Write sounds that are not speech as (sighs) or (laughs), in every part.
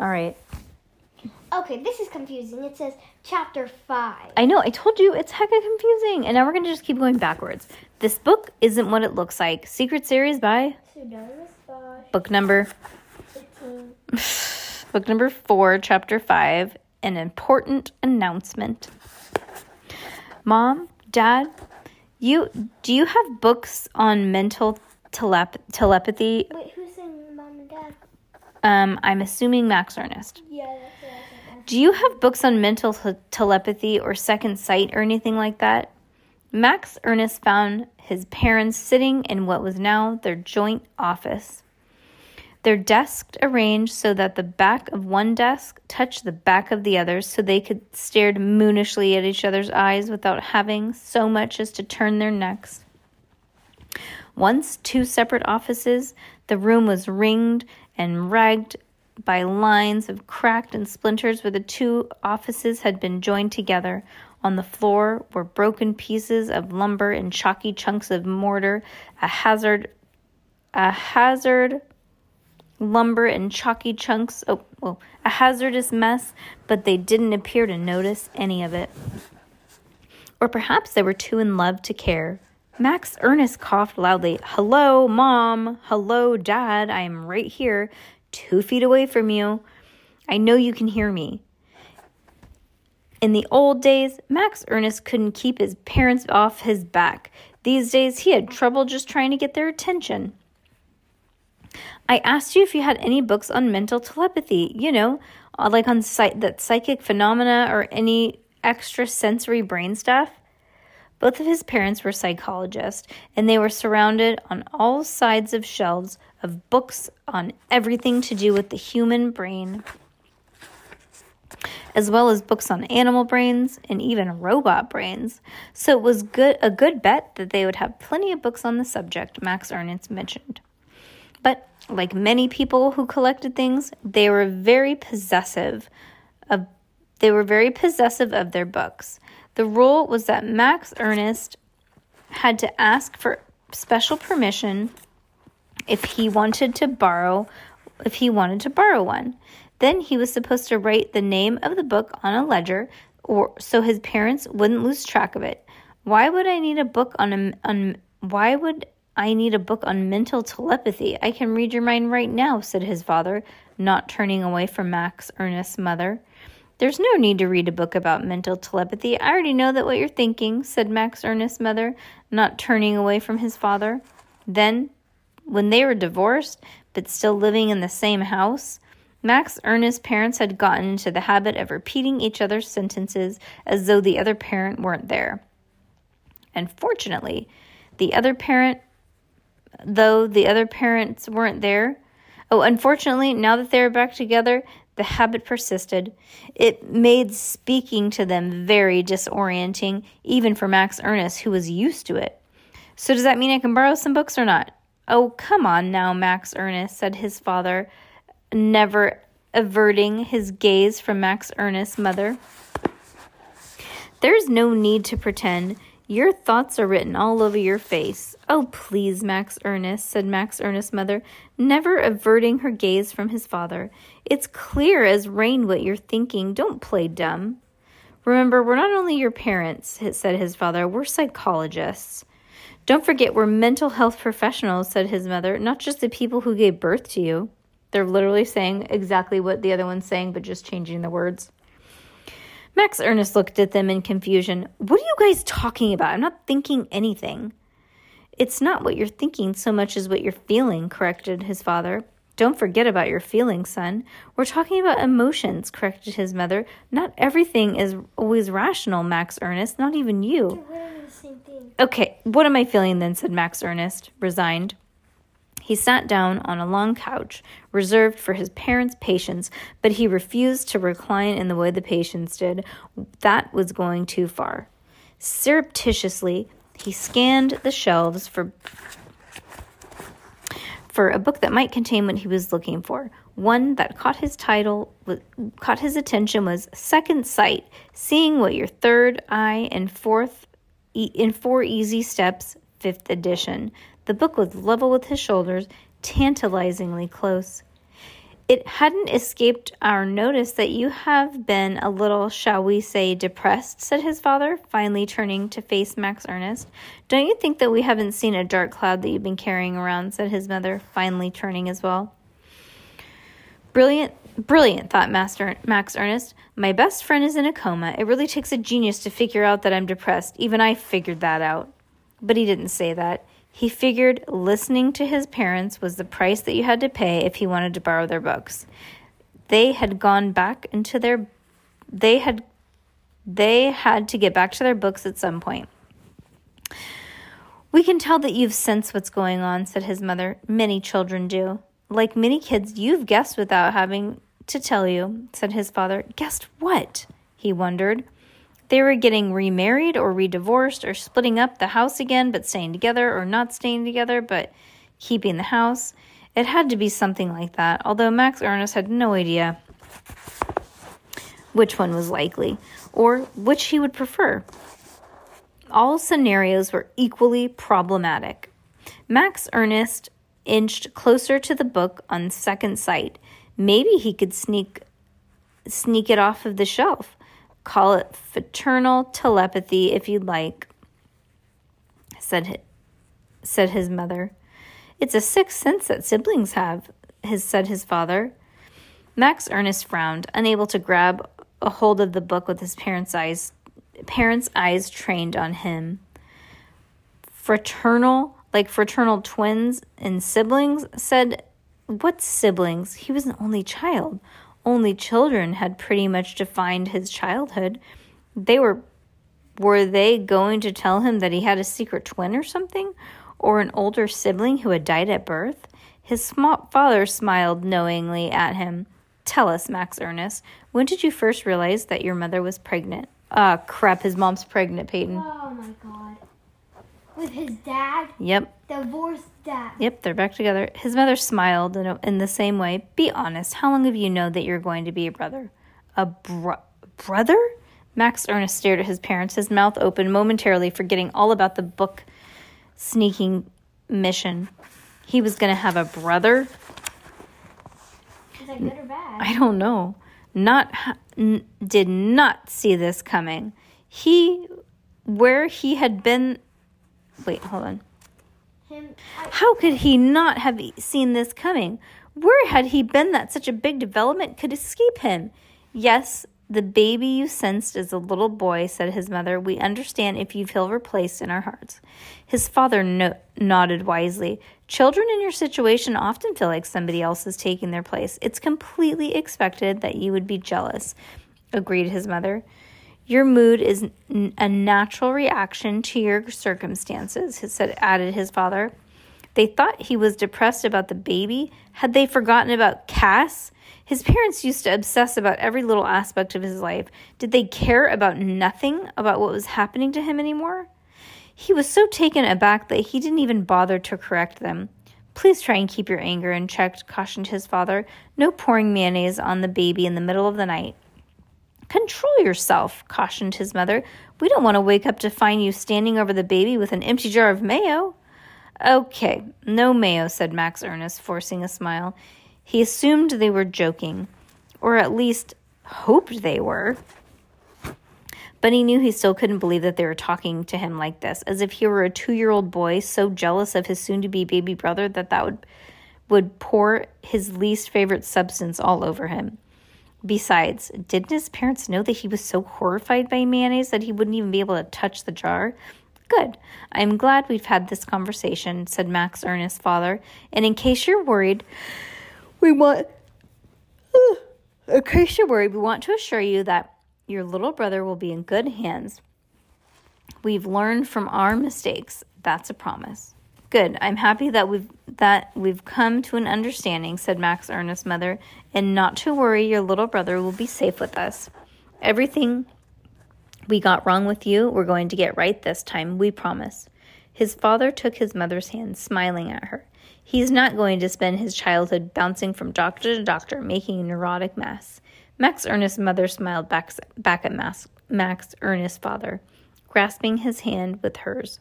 All right. Okay, this is confusing. It says chapter 5. I know, I told you it's hecka confusing. And now we're going to just keep going backwards. This book isn't what it looks like. Secret Series by book number 15. (sighs) book number 4, chapter 5, an important announcement. Mom, Dad, you do you have books on mental telep- telepathy? Wait, who's saying mom and dad? Um, I'm assuming Max Ernest. Yeah, that's what I was. Do you have books on mental te- telepathy or second sight or anything like that? Max Ernest found his parents sitting in what was now their joint office. Their desks arranged so that the back of one desk touched the back of the other so they could stare moonishly at each other's eyes without having so much as to turn their necks. Once two separate offices, the room was ringed and ragged by lines of cracked and splinters where the two offices had been joined together. On the floor were broken pieces of lumber and chalky chunks of mortar, a hazard a hazard lumber and chalky chunks oh well a hazardous mess, but they didn't appear to notice any of it. Or perhaps they were too in love to care. Max Ernest coughed loudly. Hello, Mom. Hello, Dad. I am right here, two feet away from you. I know you can hear me. In the old days, Max Ernest couldn't keep his parents off his back. These days, he had trouble just trying to get their attention. I asked you if you had any books on mental telepathy, you know, uh, like on psych- that psychic phenomena or any extra sensory brain stuff. Both of his parents were psychologists, and they were surrounded on all sides of shelves of books on everything to do with the human brain, as well as books on animal brains and even robot brains. So it was good a good bet that they would have plenty of books on the subject, Max Ernest mentioned. But like many people who collected things, they were very possessive they were very possessive of their books. The rule was that Max Ernest had to ask for special permission if he wanted to borrow if he wanted to borrow one. Then he was supposed to write the name of the book on a ledger or so his parents wouldn't lose track of it. Why would I need a book on a, on why would I need a book on mental telepathy? I can read your mind right now, said his father, not turning away from Max Ernest's mother. There's no need to read a book about mental telepathy. I already know that what you're thinking, said Max Ernest's mother, not turning away from his father. Then, when they were divorced, but still living in the same house, Max Ernest's parents had gotten into the habit of repeating each other's sentences as though the other parent weren't there. And fortunately, the other parent, though the other parents weren't there, oh, unfortunately, now that they're back together, the habit persisted. It made speaking to them very disorienting, even for Max Ernest, who was used to it. So, does that mean I can borrow some books or not? Oh, come on now, Max Ernest, said his father, never averting his gaze from Max Ernest's mother. There's no need to pretend. Your thoughts are written all over your face. Oh, please, Max Ernest, said Max Ernest's mother, never averting her gaze from his father. It's clear as rain what you're thinking. Don't play dumb. Remember, we're not only your parents, said his father, we're psychologists. Don't forget, we're mental health professionals, said his mother, not just the people who gave birth to you. They're literally saying exactly what the other one's saying, but just changing the words. Max Ernest looked at them in confusion. What are you guys talking about? I'm not thinking anything. It's not what you're thinking so much as what you're feeling, corrected his father. Don't forget about your feelings, son. We're talking about emotions, corrected his mother. Not everything is always rational, Max Ernest, not even you. We're the same thing. Okay, what am I feeling then? said Max Ernest, resigned. He sat down on a long couch reserved for his parents' patients, but he refused to recline in the way the patients did. That was going too far. Surreptitiously, he scanned the shelves for for a book that might contain what he was looking for. One that caught his title, caught his attention was Second Sight: Seeing What Your Third Eye and Fourth in Four Easy Steps, Fifth Edition. The book was level with his shoulders, tantalizingly close. It hadn't escaped our notice that you have been a little, shall we say, depressed, said his father, finally turning to face Max Ernest. Don't you think that we haven't seen a dark cloud that you've been carrying around, said his mother, finally turning as well. Brilliant, brilliant, thought Master Max Ernest. My best friend is in a coma. It really takes a genius to figure out that I'm depressed. Even I figured that out. But he didn't say that. He figured listening to his parents was the price that you had to pay if he wanted to borrow their books. They had gone back into their they had they had to get back to their books at some point. We can tell that you've sensed what's going on, said his mother. Many children do. Like many kids, you've guessed without having to tell you, said his father. Guessed what? he wondered. They were getting remarried or redivorced or splitting up the house again but staying together or not staying together but keeping the house. It had to be something like that, although Max Ernest had no idea which one was likely or which he would prefer. All scenarios were equally problematic. Max Ernest inched closer to the book on second sight. Maybe he could sneak sneak it off of the shelf. Call it fraternal telepathy if you'd like, said, said his mother. It's a sixth sense that siblings have, his, said his father. Max Ernest frowned, unable to grab a hold of the book with his parents' eyes parents' eyes trained on him. Fraternal, like fraternal twins and siblings, said, What siblings? He was an only child only children had pretty much defined his childhood. They were were they going to tell him that he had a secret twin or something or an older sibling who had died at birth? His small father smiled knowingly at him. Tell us, Max Ernest, when did you first realize that your mother was pregnant? Ah, crap, his mom's pregnant, Peyton. Oh my god. With his dad? Yep. Divorced dad. Yep, they're back together. His mother smiled in, a, in the same way. Be honest. How long have you known that you're going to be a brother? A bro- brother? Max Ernest stared at his parents, his mouth open, momentarily forgetting all about the book sneaking mission. He was going to have a brother. Is that good or bad? I don't know. Not n- did not see this coming. He where he had been Wait, hold on. How could he not have seen this coming? Where had he been that such a big development could escape him? Yes, the baby you sensed as a little boy, said his mother. We understand if you feel replaced in our hearts. His father no- nodded wisely. Children in your situation often feel like somebody else is taking their place. It's completely expected that you would be jealous, agreed his mother. Your mood is a natural reaction to your circumstances, said added his father. They thought he was depressed about the baby. Had they forgotten about Cass? His parents used to obsess about every little aspect of his life. Did they care about nothing about what was happening to him anymore? He was so taken aback that he didn't even bother to correct them. Please try and keep your anger in check, cautioned his father. No pouring mayonnaise on the baby in the middle of the night. Control yourself, cautioned his mother. We don't want to wake up to find you standing over the baby with an empty jar of mayo. Okay, no mayo, said Max Ernest, forcing a smile. He assumed they were joking, or at least hoped they were. But he knew he still couldn't believe that they were talking to him like this, as if he were a two year old boy so jealous of his soon to be baby brother that that would, would pour his least favorite substance all over him. Besides, didn't his parents know that he was so horrified by mayonnaise that he wouldn't even be able to touch the jar? Good. I'm glad we've had this conversation, said Max Ernest's father. And in case you're worried, we want. Uh, in case you're worried, we want to assure you that your little brother will be in good hands. We've learned from our mistakes. That's a promise. Good. I'm happy that we've that we've come to an understanding, said Max Ernest's mother, and not to worry, your little brother will be safe with us. Everything we got wrong with you, we're going to get right this time, we promise. His father took his mother's hand, smiling at her. He's not going to spend his childhood bouncing from doctor to doctor, making a neurotic mess. Max Ernest's mother smiled back, back at Mac's, Max Ernest's father, grasping his hand with hers.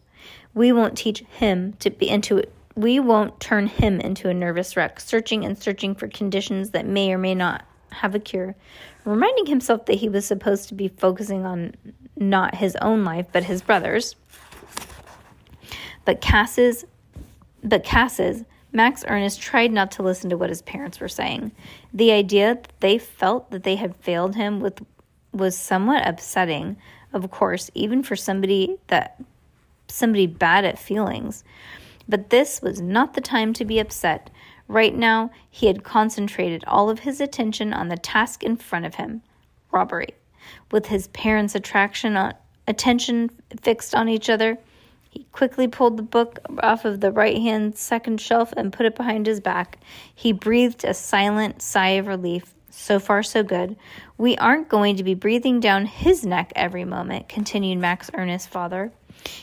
We won't teach him to be into we won't turn him into a nervous wreck, searching and searching for conditions that may or may not have a cure, reminding himself that he was supposed to be focusing on not his own life but his brother's. But Cass's but Cass's Max Ernest tried not to listen to what his parents were saying. The idea that they felt that they had failed him with was somewhat upsetting, of course, even for somebody that somebody bad at feelings. But this was not the time to be upset. Right now, he had concentrated all of his attention on the task in front of him robbery. With his parents' attraction on, attention fixed on each other, he quickly pulled the book off of the right hand second shelf and put it behind his back. He breathed a silent sigh of relief. So far, so good. We aren't going to be breathing down his neck every moment, continued Max Ernest's father.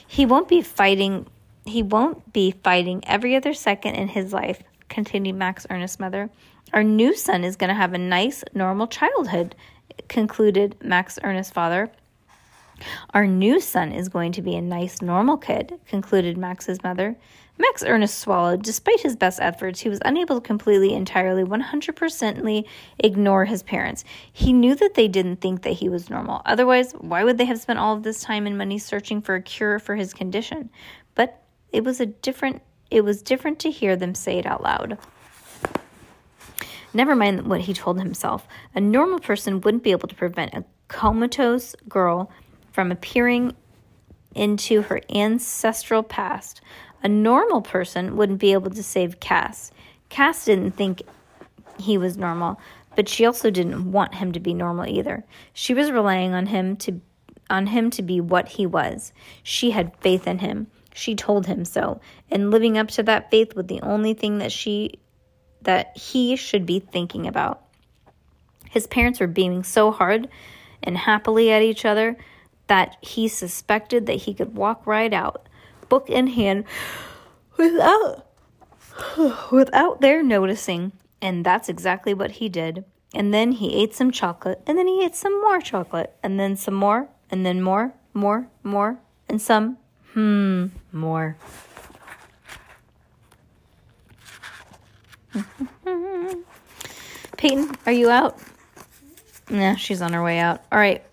He won't be fighting he won't be fighting every other second in his life, continued Max Ernest's mother. Our new son is going to have a nice, normal childhood, concluded Max Ernest's father. Our new son is going to be a nice, normal kid, concluded Max's mother. Max Ernest swallowed. Despite his best efforts, he was unable to completely, entirely, 100%ly ignore his parents. He knew that they didn't think that he was normal. Otherwise, why would they have spent all of this time and money searching for a cure for his condition? But it was a different it was different to hear them say it out loud. Never mind what he told himself. A normal person wouldn't be able to prevent a comatose girl from appearing into her ancestral past. A normal person wouldn't be able to save Cass. Cass didn't think he was normal, but she also didn't want him to be normal either. She was relying on him to on him to be what he was. She had faith in him. She told him so, and living up to that faith was the only thing that she that he should be thinking about. His parents were beaming so hard and happily at each other that he suspected that he could walk right out, book in hand, without without their noticing. And that's exactly what he did. And then he ate some chocolate, and then he ate some more chocolate, and then some more, and then more, more, more, and some, hmm, more. (laughs) Peyton, are you out? Nah, she's on her way out. All right.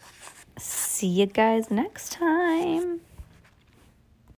See you guys next time.